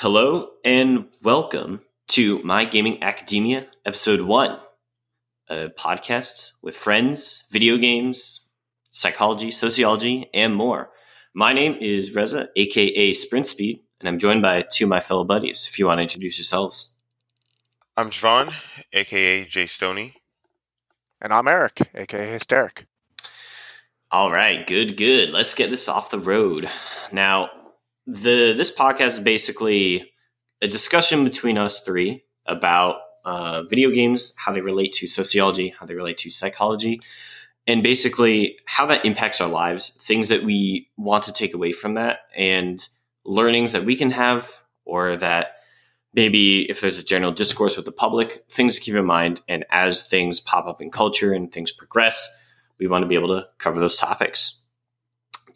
Hello and welcome to My Gaming Academia, Episode 1, a podcast with friends, video games, psychology, sociology, and more. My name is Reza, aka Sprint Speed, and I'm joined by two of my fellow buddies. If you want to introduce yourselves, I'm Javon, aka Jay Stoney. And I'm Eric, aka Hysteric. All right, good, good. Let's get this off the road. Now, the this podcast is basically a discussion between us three about uh, video games, how they relate to sociology, how they relate to psychology, and basically how that impacts our lives, things that we want to take away from that, and learnings that we can have, or that maybe if there's a general discourse with the public, things to keep in mind. And as things pop up in culture and things progress, we want to be able to cover those topics.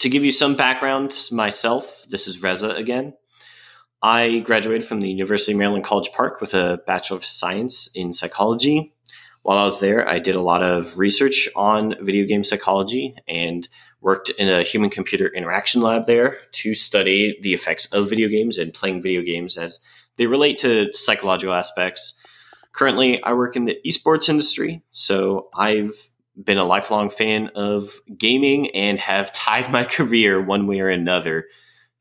To give you some background, myself, this is Reza again. I graduated from the University of Maryland College Park with a Bachelor of Science in Psychology. While I was there, I did a lot of research on video game psychology and worked in a human computer interaction lab there to study the effects of video games and playing video games as they relate to psychological aspects. Currently, I work in the esports industry, so I've been a lifelong fan of gaming and have tied my career one way or another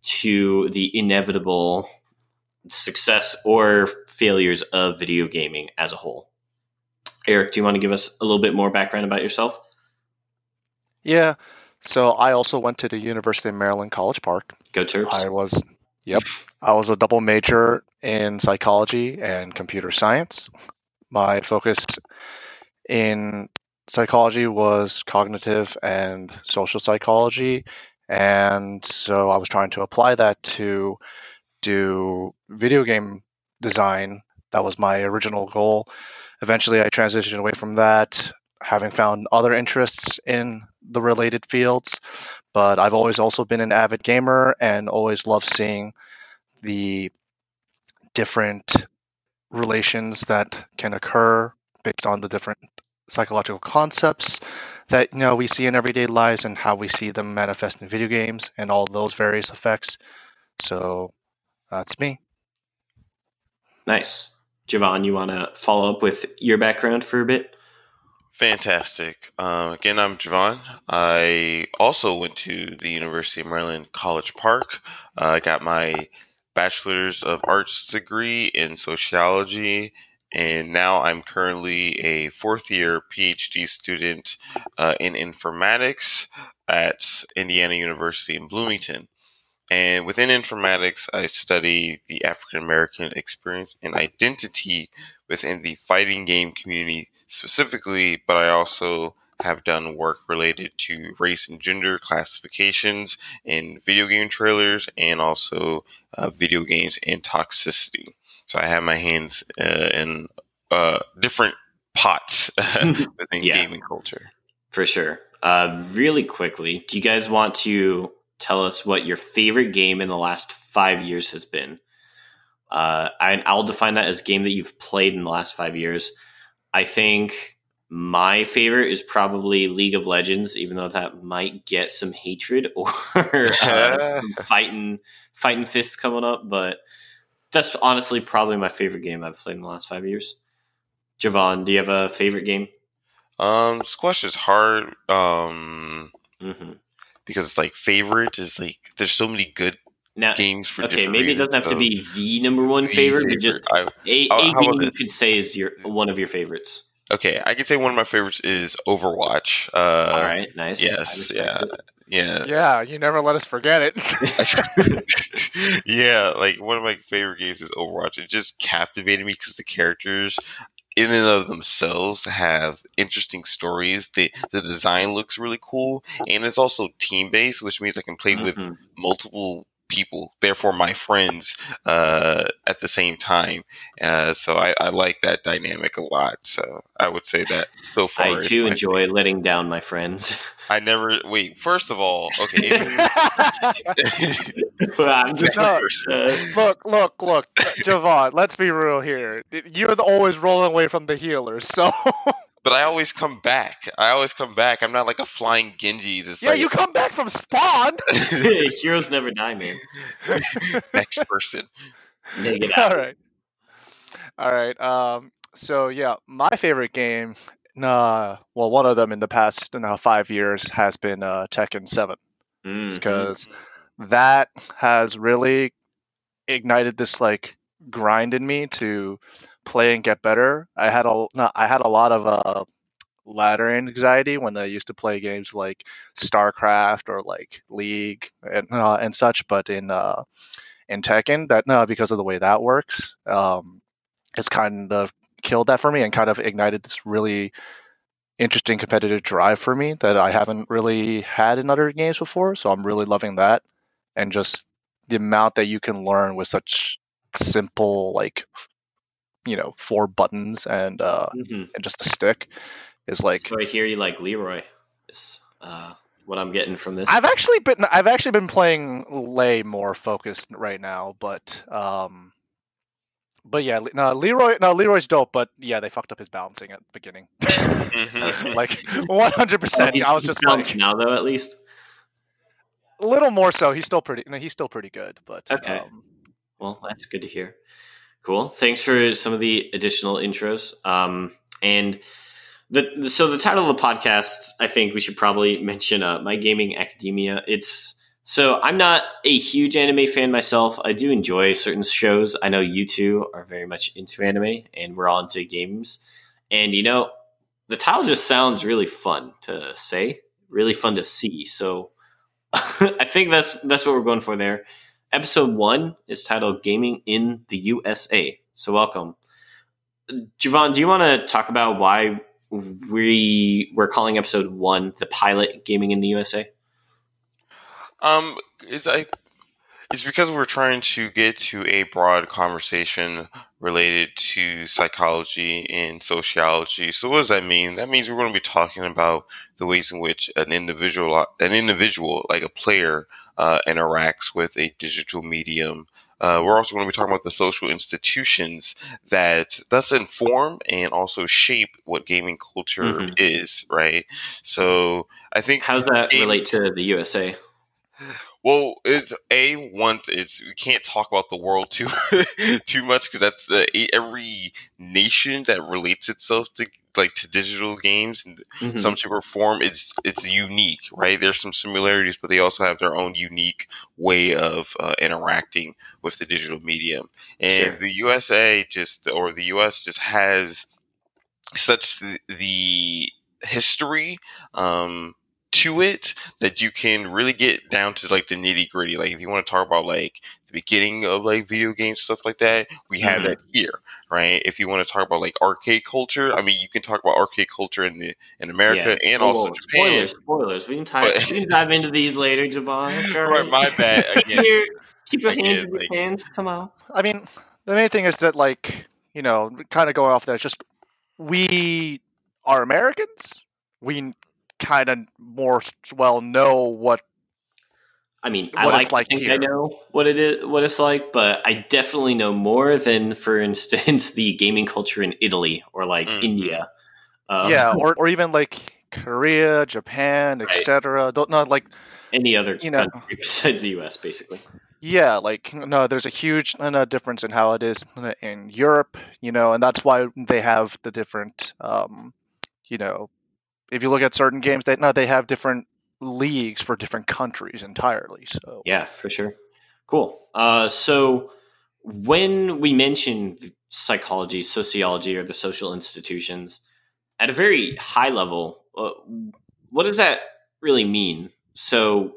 to the inevitable success or failures of video gaming as a whole. Eric, do you want to give us a little bit more background about yourself? Yeah. So I also went to the University of Maryland College Park. Go Terps. I was, yep, I was a double major in psychology and computer science. My focus in psychology was cognitive and social psychology. And so I was trying to apply that to do video game design. That was my original goal. Eventually, I transitioned away from that, having found other interests in the related fields. But I've always also been an avid gamer and always loved seeing the different relations that can occur based on the different psychological concepts that you know we see in everyday lives and how we see them manifest in video games and all those various effects. So that's me. Nice. Javon, you want to follow up with your background for a bit? Fantastic. Um, again, I'm Javon. I also went to the University of Maryland College Park. Uh, I got my Bachelor's of Arts degree in sociology and now I'm currently a fourth year PhD student uh, in informatics at Indiana University in Bloomington. And within informatics, I study the African American experience and identity within the fighting game community specifically, but I also have done work related to race and gender classifications in video game trailers and also uh, video games and toxicity. So I have my hands uh, in uh, different pots within yeah, gaming culture. For sure. Uh, really quickly, do you guys want to tell us what your favorite game in the last five years has been? Uh, I, I'll define that as game that you've played in the last five years. I think my favorite is probably League of Legends, even though that might get some hatred or uh, fighting fighting fists coming up. But that's honestly probably my favorite game I've played in the last five years. Javon, do you have a favorite game? Um, squash is hard. Um, mm-hmm. because it's like favorite is like there's so many good now, games for. Okay, maybe it doesn't have to be the number one favorite, favorite. just I, a, a game you could say is your one of your favorites. Okay, I could say one of my favorites is Overwatch. Uh, All right, nice. Yes, yeah. It. Yeah. Yeah, you never let us forget it. yeah, like one of my favorite games is Overwatch. It just captivated me because the characters in and of themselves have interesting stories. The the design looks really cool, and it's also team based, which means I can play mm-hmm. with multiple people, therefore my friends, uh, at the same time. Uh, so I, I, like that dynamic a lot. So I would say that so far. I too enjoy favorite. letting down my friends. I never wait. First of all, okay. well, I'm just no, look, look, look, Javon. Let's be real here. You're always rolling away from the healers, so but I always come back. I always come back. I'm not like a flying Genji. This yeah, like, you come back from spawn. Heroes never die, man. Next person. Make it All out. right. All right. Um, so yeah, my favorite game, uh, well, one of them in the past uh, five years has been uh, Tekken Seven, because that has really ignited this like grind in me to play and get better. I had a no, I had a lot of uh, ladder anxiety when I used to play games like StarCraft or like League and uh, and such, but in uh, in Tekken, that no, because of the way that works, um, it's kind of killed that for me and kind of ignited this really interesting competitive drive for me that I haven't really had in other games before. So I'm really loving that, and just the amount that you can learn with such simple like you know four buttons and uh Mhm. and just a stick is like So I hear you like Leroy. Is uh, what I'm getting from this. I've actually been I've actually been playing Lei more focused right now, but um, but yeah, no Leroy no Leroy's dope, but yeah, they fucked up his balancing at the beginning, Mhm. like one hundred percent. I was just like now though at least. a little more so. He's still pretty. No, he's still pretty good, but Okay. um, Well, that's good to hear. Cool. Thanks for some of the additional intros. Um, and the, so the title of the podcast, I think we should probably mention uh, my gaming academia. It's so I'm not a huge anime fan myself. I do enjoy certain shows. I know you two are very much into anime, and we're all into games. And you know, the title just sounds really fun to say, really fun to see. So I think that's that's what we're going for there. Episode one is titled "Gaming in the USA." So welcome, Javon. Do you want to talk about why we we're calling episode one the pilot "Gaming in the USA"? Um, is I it's because we're trying to get to a broad conversation related to psychology and sociology. So what does that mean? That means we're going to be talking about the ways in which an individual, an individual like a player, uh, interacts with a digital medium. Uh, we're also going to be talking about the social institutions that thus inform and also shape what gaming culture Mhm. is, right? So I think How does that Game- relate to the USA? Well, it's a one. It's we can't talk about the world too too much because that's uh, every nation that relates itself to like to digital games in Mhm. some shape or form. It's it's unique, right? There's some similarities, but they also have their own unique way of uh, interacting with the digital medium. And Sure. the USA just or the US just has such the, the history um, to it that you can really get down to like the nitty gritty. Like if you want to talk about like the beginning of like video games stuff like that, we have Mhm. that here, right? If you want to talk about like arcade culture, I mean, you can talk about arcade culture in the in America and Whoa, also whoa, Japan. Spoilers, spoilers. We can, tie, But- we can dive into these later, Javon. All Right, my bad. Again, Here, keep your Again, hands in your hands. Come on. I mean, the main thing is that like you know, kind of going off that, it's just we are Americans. We kind of more well know what I mean, I what like it's to like think I know what it is, what it's like, but I definitely know more than, for instance, the gaming culture in Italy or like Mhm. India. Um, yeah, or or even like Korea, Japan, Right. etc. Don't not like any other you know. country besides the U.S. Basically, yeah, like no, there's a huge uh, difference in how it is in Europe, you know, and that's why they have the different, um, you know, if you look at certain games, they no, they have different leagues for different countries entirely. So yeah, for sure. Cool. Uh, so when we mention psychology, sociology, or the social institutions at a very high level, uh, what does that really mean? So,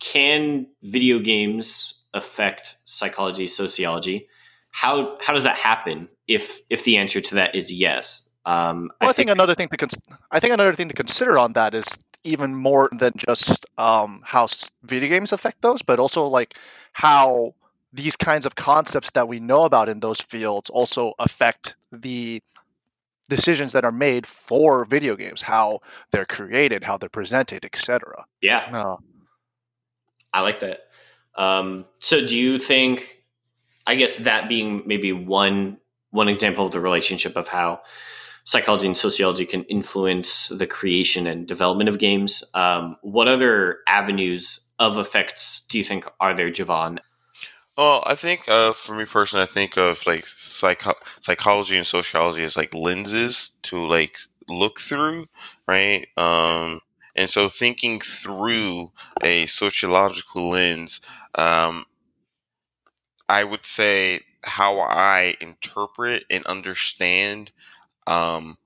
can video games affect psychology, sociology? How how does that happen? If if the answer to that is yes, um, Well, I think another thing to cons- I think another thing to consider on that is even more than just um, how video games affect those, but also like how these kinds of concepts that we know about in those fields also affect the decisions that are made for video games, how they're created, how they're presented, etc. yeah, No. I like that. Um, so, do you think? I guess that being maybe one one example of the relationship of how psychology and sociology can influence the creation and development of games. Um, what other avenues of effects do you think are there, Javon? Well, I think uh, for me personally, I think of like psycho- psychology and sociology as like lenses to like look through, right? Um, and so thinking through a sociological lens, um, I would say how I interpret and understand um,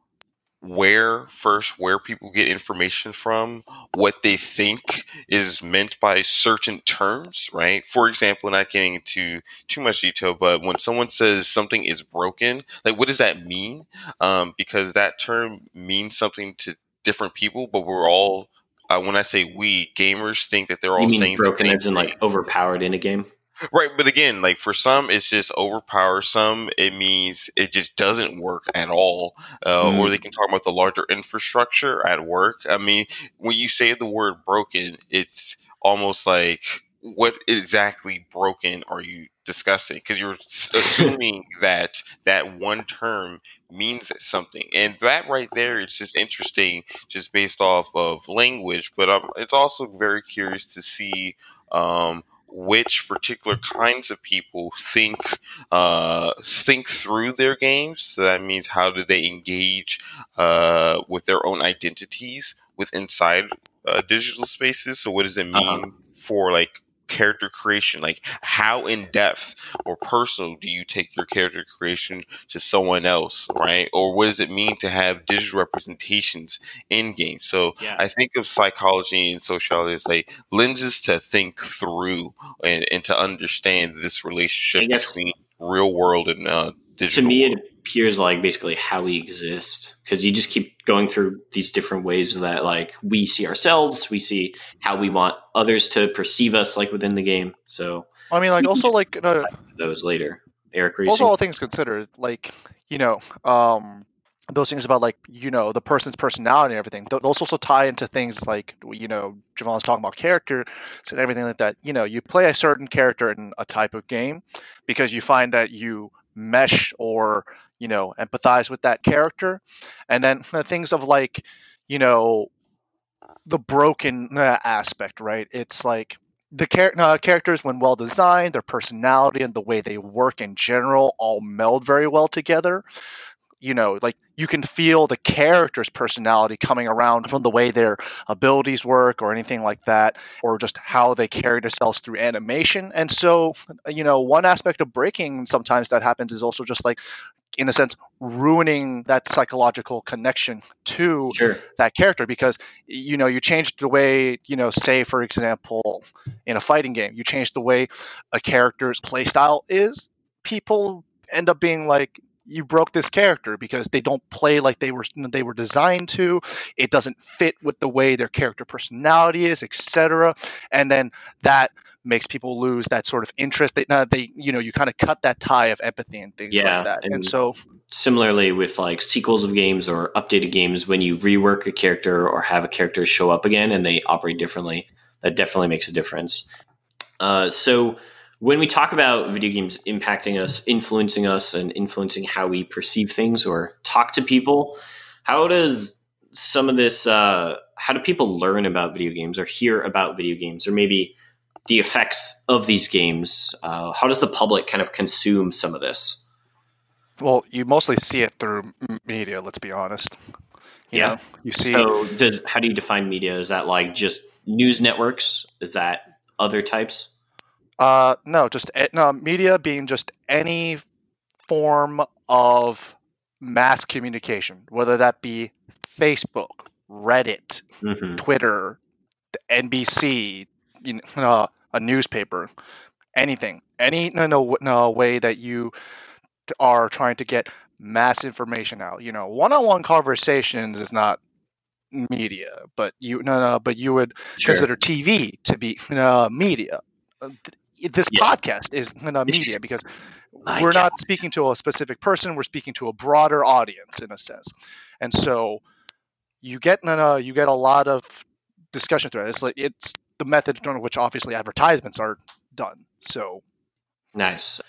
where first where people get information from what they think is meant by certain terms right? For example not getting into too much detail but when someone says something is broken like what does that mean? Um, because that term means something to different people but we're all uh, when i say we gamers think that they're all saying broken as in like overpowered in a game Right, but again, like for some, it's just overpower. Some it means it just doesn't work at all, uh, mm. or they can talk about the larger infrastructure at work. I mean, when you say the word broken, it's almost like what exactly broken are you discussing? Because you're assuming that that one term means something, and that right there is just interesting, just based off of language. But um, it's also very curious to see. Um, which particular kinds of people think uh, think through their games. So that means how do they engage uh, with their own identities with inside uh, digital spaces. So what does it uh-huh. mean uh-huh. for like character creation? Like, how in depth or personal do you take your character creation to someone else, right? Or what does it mean to have digital representations in games? So yeah. I think of psychology and sociology as like lenses to think through and, and to understand this relationship between real world and uh, digital. To me, world. it appears like basically how we exist because you just keep going through these different ways that like we see ourselves we see how we want others to perceive us like within the game. So i mean like also like uh, those later. Eric also all things considered like you know um those things about like you know the person's personality and everything those also tie into things like you know Javon's talking about character and everything like that. You know you play a certain character in a type of game because you find that you mesh or you know empathize with that character. And then the things of like you know the broken uh, aspect right? It's like the char- uh, characters when well designed their personality and the way they work in general all meld very well together. You know like you can feel the character's personality coming around from the way their abilities work or anything like that or just how they carry themselves through animation. And so you know one aspect of breaking sometimes that happens is also just like in a sense ruining that psychological connection to sure. that character because you know you change the way you know say for example in a fighting game you change the way a character's playstyle is people end up being like you broke this character because they don't play like they were they were designed to it doesn't fit with the way their character personality is etc and then that makes people lose that sort of interest. They, uh, they you know, you kind of cut that tie of empathy and things yeah, like that. And, and, so, similarly with like sequels of games or updated games, when you rework a character or have a character show up again and they operate differently, that definitely makes a difference. Uh, so, when we talk about video games impacting us, influencing us, and influencing how we perceive things or talk to people, how does some of this? Uh, how do people learn about video games or hear about video games, or maybe the effects of these games. Uh, how does the public kind of consume some of this? Well, you mostly see it through media. Let's be honest. You yeah, know, you see. So, does how do you define media? Is that like just news networks? Is that other types? Uh, no, just no media being just any form of mass communication, whether that be Facebook, Reddit, mm-hmm. Twitter, NBC, you know, uh, a newspaper, anything, any no, no, no way that you are trying to get mass information out. You know, one-on-one conversations is not media, but you no no, but you would sure. consider TV to be uh, media. Uh, this yeah. podcast is media because My we're God. not speaking to a specific person; we're speaking to a broader audience in a sense, and so you get no, no, you get a lot of discussion through it. It's like it's the method under which obviously advertisements are done. So nice.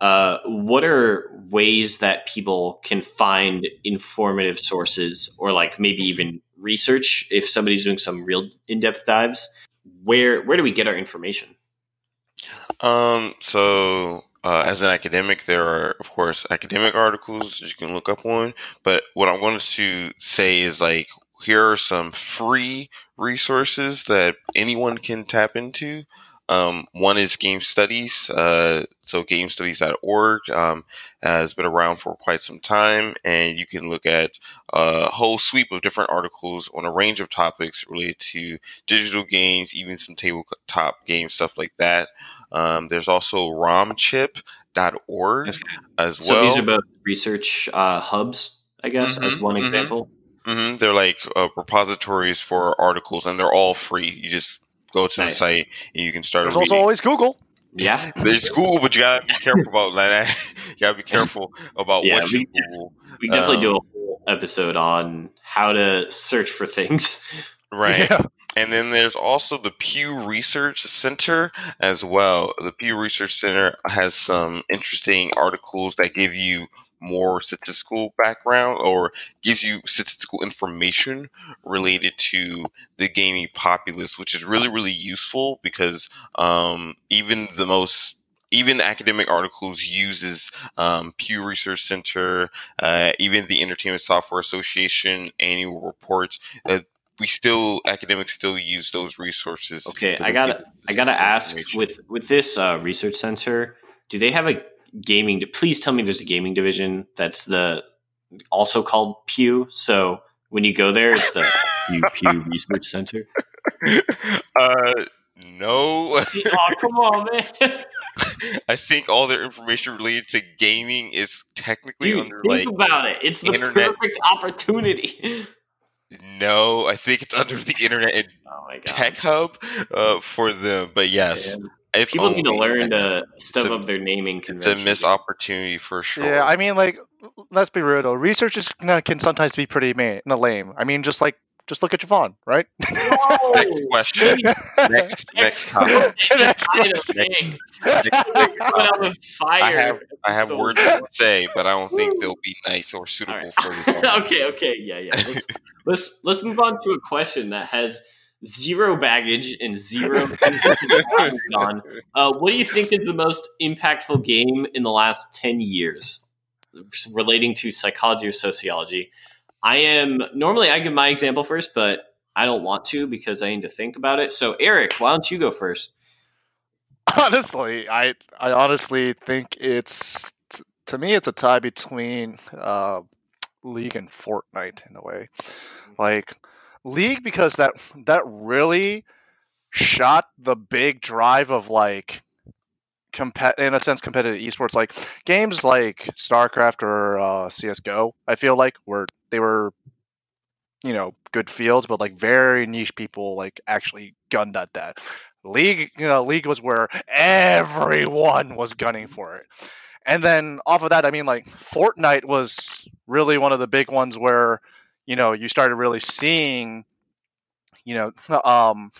Uh, what are ways that people can find informative sources or like maybe even research if somebody's doing some real in-depth dives where where do we get our information Um, so uh, as an academic, there are of course academic articles you can look up on. But what I wanted to say is like here are some free resources that anyone can tap into. Um, one is Game Studies. Uh, so GameStudies.org um, has been around for quite some time, and you can look at a whole sweep of different articles on a range of topics related to digital games, even some tabletop games, stuff like that. Um, there's also ROMChip.org okay. as so well. So these are both research uh, hubs, I guess, mm-hmm, as one mm-hmm. example. Mm-hmm. They're like uh, repositories for articles, and they're all free. You just go to nice. the site and you can start. There's also always Google. Yeah, there's Google, but you gotta be careful about that. you gotta be careful about yeah, what you Google. We definitely um, do a um, whole episode on how to search for things. Right. Yeah. And then there's also the Pew Research Center as well. The Pew Research Center has some interesting articles that give you more statistical background or gives you statistical information related to the gaming populace, which is really, really useful because um, even the most even academic articles uses um, Pew Research Center, uh, even the Entertainment Software Association annual reports. Uh, we still academics still use those resources. Okay, I gotta I gotta ask with with this uh, research center, do they have a gaming. Please tell me there's a gaming division that's the also called Pew. So when you go there, it's the Pew Pew Research Center. Uh, no. oh, come on, man. I think all their information related to gaming is technically Dude, under think like about it. It's the internet. perfect opportunity. No, I think it's under the internet oh tech hub uh, for them. But yes. If People need to learn to uh, step a, up their naming convention. It's a missed opportunity for sure. Yeah, I mean, like, let's be real though. Research is, can sometimes be pretty ma- lame. I mean, just like just look at Javon, right? No. next question. next, next topic. next question. Next, next fire. I have, I have so words to say, but I don't think they'll be nice or suitable right. for this. okay, okay, yeah, yeah. Let's, let's let's move on to a question that has zero baggage and zero on. Uh, what do you think is the most impactful game in the last 10 years relating to psychology or sociology? I am normally I give my example first, but I don't want to because I need to think about it. So, Eric, why don't you go first? Honestly, I I honestly think it's to me it's a tie between uh, League and Fortnite in a way. Like League because that that really shot the big drive of like compet in a sense competitive esports like games like StarCraft or uh, CS:GO. I feel like were they were you know good fields, but like very niche people like actually gunned at that. League, you know, League was where everyone was gunning for it. And then off of that, I mean, like Fortnite was really one of the big ones where you know you started really seeing you know um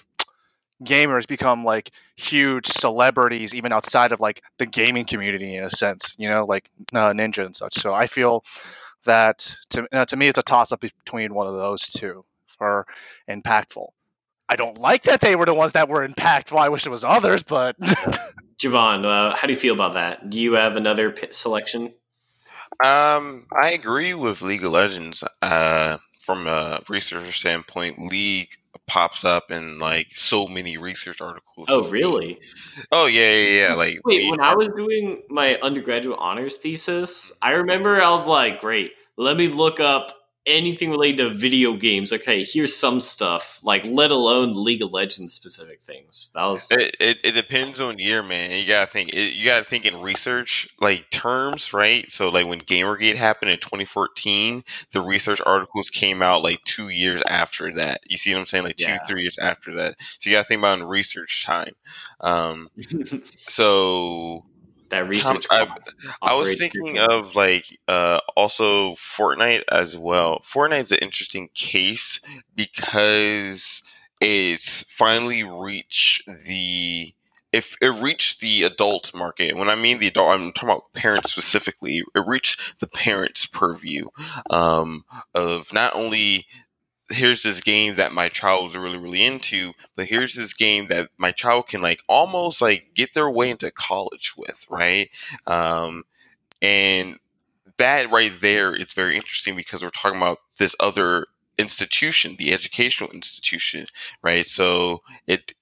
gamers become like huge celebrities even outside of like the gaming community in a sense you know like uh, ninja and such. So i feel that to, to me it's a toss up between one of those two for impactful. I don't like that they were the ones that were impactful. I wish it was others but javon uh, how do you feel about that? Do you have another p- selection um, I agree with League of Legends. Uh, from a researcher standpoint, League pops up in like so many research articles. Oh, really? Oh, yeah, yeah, yeah. Like, wait, when I was doing my undergraduate honors thesis, I remember I was like, great, let me look up anything related to video games, okay, here's some stuff, like let alone League of Legends specific things. That was it. It, it depends on year, man. You gotta think. It, you gotta think in research like terms, right? So like when GamerGate happened in 2014, the research articles came out like two years after that. You see what I'm saying? Like two, yeah. three years after that. So you gotta think about in research time. Um, so that research. I, I, was thinking of like uh, also Fortnite as well. Fortnite's an interesting case because it's finally reached the if it reached the adult market, when I mean the adult, I'm talking about parents specifically. It reached the parents' purview um, of not only here's this game that my child was really really into but here's this game that my child can like almost like get their way into college with right? Um and that right there is very interesting because we're talking about this other institution the educational institution right? So it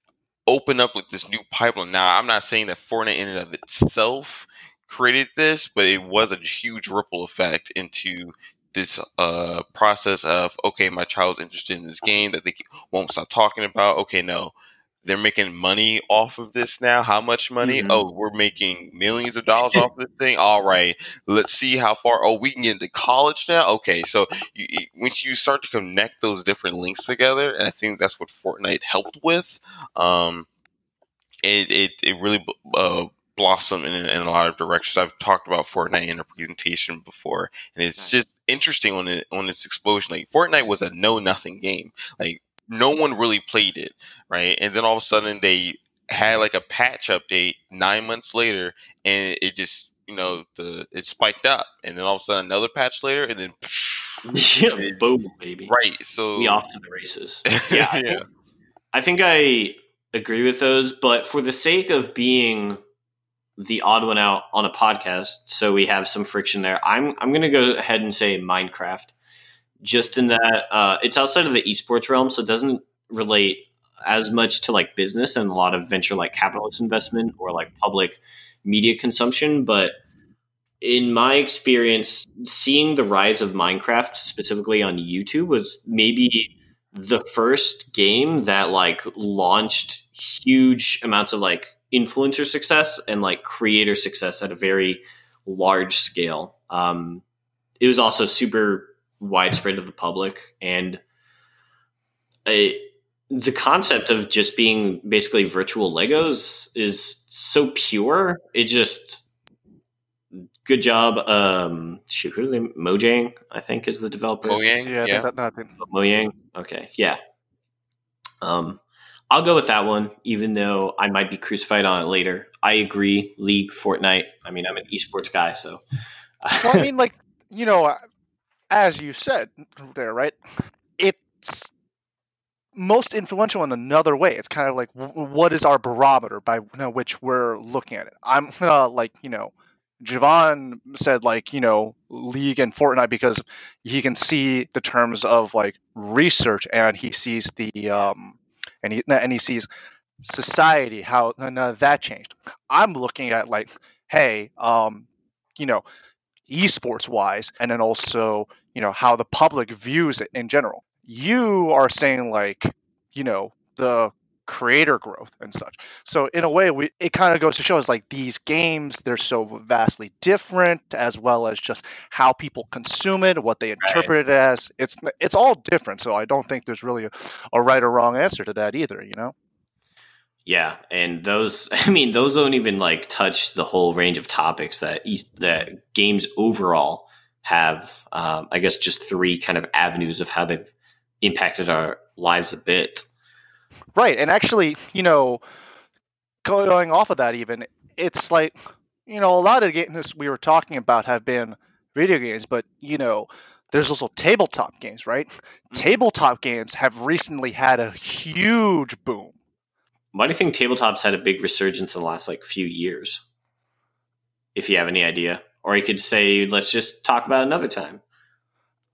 opened up with this new pipeline. Now i'm not saying that fortnite in and of itself created this but it was a huge ripple effect into this uh, process of okay, my child's interested in this game that they won't stop talking about. Okay, no, they're making money off of this now. How much money? Mm-hmm. Oh, we're making millions of dollars off of this thing. All right, let's see how far. Oh, we can get into college now. Okay, so you, you, once you start to connect those different links together, and I think that's what Fortnite helped with. Um, it it it really uh, blossom in, in, a lot of directions. I've talked about Fortnite in a presentation before, and it's just interesting on it on its explosion. Like Fortnite was a know nothing game. Like no one really played it, right? And then all of a sudden they had like a patch update nine months later, and it just you know the it spiked up, and then all of a sudden another patch later, and then yeah, boom, baby, right? So we off to the races. Yeah, yeah. I think I agree with those, but for the sake of being the odd one out on a podcast, so we have some friction there. I'm I'm going to go ahead and say Minecraft, just in that uh, it's outside of the esports realm, so it doesn't relate as much to like business and a lot of venture like capitalist investment or like public media consumption, but in my experience, seeing the rise of Minecraft specifically on YouTube was maybe the first game that like launched huge amounts of like influencer success and like creator success at a very large scale. Um, it was also super widespread to the public, and it, the concept of just being basically virtual Legos is so pure. It just good job. Um, shoot, who are they? Mojang, I think, is the developer. Mojang, yeah, yeah. That, that, Mojang. Okay, yeah. Um, I'll go with that one, even though I might be crucified on it later. I agree. League, Fortnite. I mean, I'm an esports guy, so. well, I mean, like you know, as you said there, right? It's most influential in another way. It's kind of like what is our barometer by you know, which we're looking at it. I'm uh, like you know, Javon said like you know League and Fortnite because he can see the terms of like research and he sees the um and he and he sees society how that changed. I'm looking at like, hey, um, you know, esports wise, and then also you know how the public views it in general. You are saying like, you know, the creator growth and such. So in a way, we it kind of goes to show us like these games they're so vastly different, as well as just how people consume it, what they interpret right. it as. It's it's all different. So I don't think there's really a, a right or wrong answer to that either. You know. Yeah, and those I mean those don't even like touch the whole range of topics that that games overall have. Um, I guess just three kind of avenues of how they've impacted our lives a bit. Right, and actually, you know, going off of that, even it's like you know a lot of games we were talking about have been video games, but you know, there's also tabletop games, right? Mm-hmm. Tabletop games have recently had a huge boom. Why do you think tabletops had a big resurgence in the last like few years? If you have any idea, or you could say, let's just talk about another time.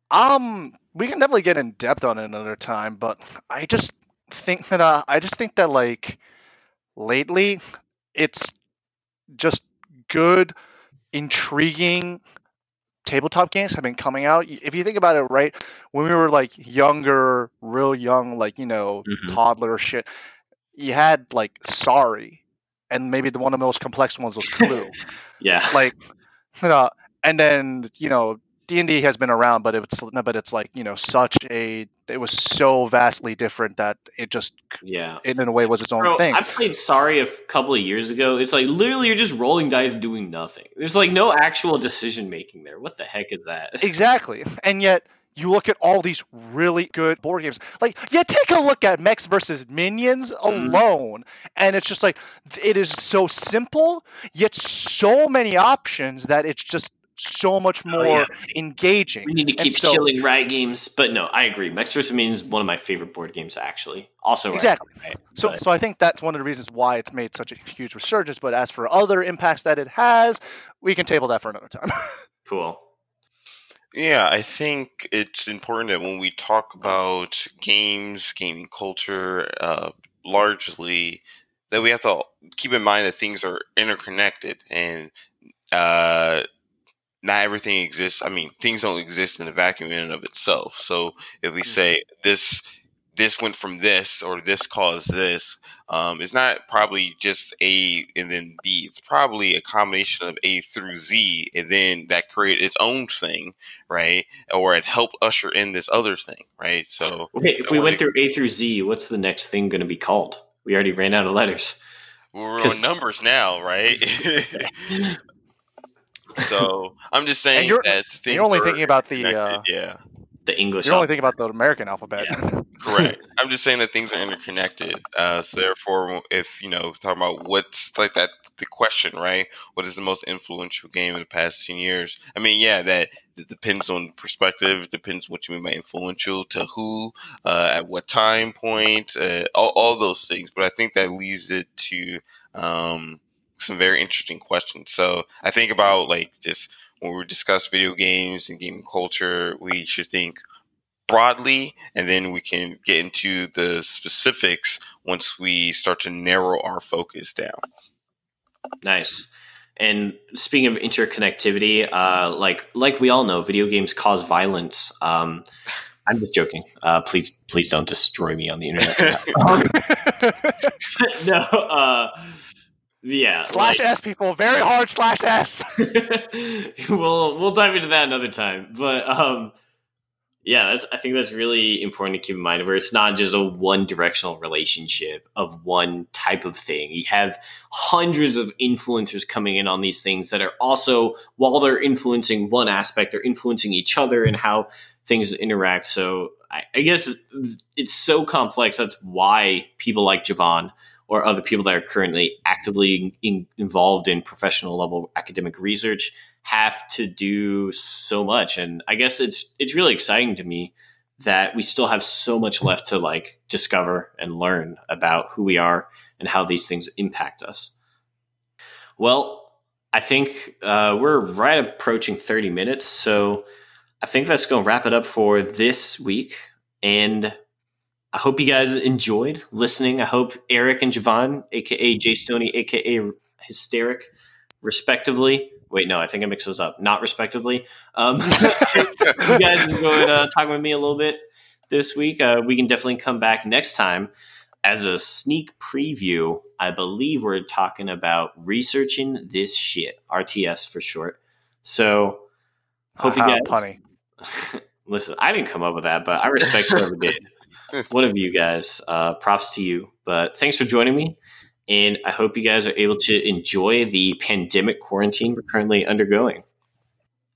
Um, we can definitely get in depth on it another time, but I just think that uh, I just think that like lately it's just good, intriguing tabletop games have been coming out. If you think about it, right, when we were like younger, real young, like you know, mm-hmm. toddler shit, you had like Sorry, and maybe the one of the most complex ones was Clue. yeah, like, you know, and then you know D and D has been around, but it's but it's like you know such a it was so vastly different that it just yeah in, in a way was its own Bro, thing. I played Sorry a couple of years ago. It's like literally you're just rolling dice and doing nothing. There's like no actual decision making there. What the heck is that? Exactly, and yet you look at all these really good board games. Like, yeah, take a look at Mechs versus Minions mm-hmm. alone, mm. and it's just like it is so simple, yet so many options that it's just so much Oh, more yeah. engaging. We need to keep so- killing Riot games, but no, I agree. Mechs vs. Minions is one of my favorite board games, actually. Also, Riot, Exactly. right? So, But- so I think that's one of the reasons why it's made such a huge resurgence. But as for other impacts that it has, we can table that for another time. cool. Yeah, I think it's important that when we talk about games, gaming culture, uh, largely, that we have to keep in mind that things are interconnected and uh, not everything exists. I mean, things don't exist in a vacuum in and of itself. So if we say this, this went from this or this caused this, um, it's not probably just A and then B. It's probably a combination of A through Z, and then that created its own thing, right? Or it helped usher in this other thing, right? So Okay, if we went through A through Z, what's the next thing going to be called? We already ran out of letters. We're on numbers now, right? so I'm just saying you're- that things you're only thinking about the, uh, yeah. The English. You're only alphabet. thinking about the American alphabet. Correct. I'm just saying that things are interconnected. Uh, so therefore, if you know, talking about what's like that, the question, right? What is the most influential game in the past ten years? I mean, yeah, that it depends on perspective. Depends what you mean by influential to who, uh, at what time point, uh, all, all those things. But I think that leads it to um, some very interesting questions. So I think about like just when we discuss video games and gaming culture, we should think broadly, and then we can get into the specifics once we start to narrow our focus down. Nice. And speaking of interconnectivity, uh, like like we all know, video games cause violence. Um, I'm just joking. Uh, please, please don't destroy me on the internet. no. Uh, yeah. slash like- S people, very hard slash S. we'll we'll dive into that another time. But um, yeah, that's, I think that's really important to keep in mind. Where it's not just a one directional relationship of one type of thing. You have hundreds of influencers coming in on these things that are also, while they're influencing one aspect, they're influencing each other and how things interact. So I, I guess it's so complex. That's why people like Javon or other people that are currently actively in, involved in professional level academic research have to do so much. And i guess it's it's really exciting to me that we still have so much left to like discover and learn about who we are and how these things impact us. Well i think uh, we're right approaching 30 minutes so i think that's going to wrap it up for this week. And I hope you guys enjoyed listening. I hope Eric and Javon, aka Jay Stoney, aka Hysteric, respectively. Wait, no, I think I mixed those up. Not respectively. Um, you guys enjoyed uh, talking with me a little bit this week. Uh, we can definitely come back next time as a sneak preview. I believe we're talking about researching this shit, RTS for short. So, hope you Aha, guys. punny. Listen, I didn't come up with that, but I respect whoever did. One of you guys, uh, props to you. But thanks for joining me. And I hope you guys are able to enjoy the pandemic quarantine we're currently undergoing.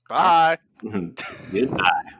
Bye. Goodbye.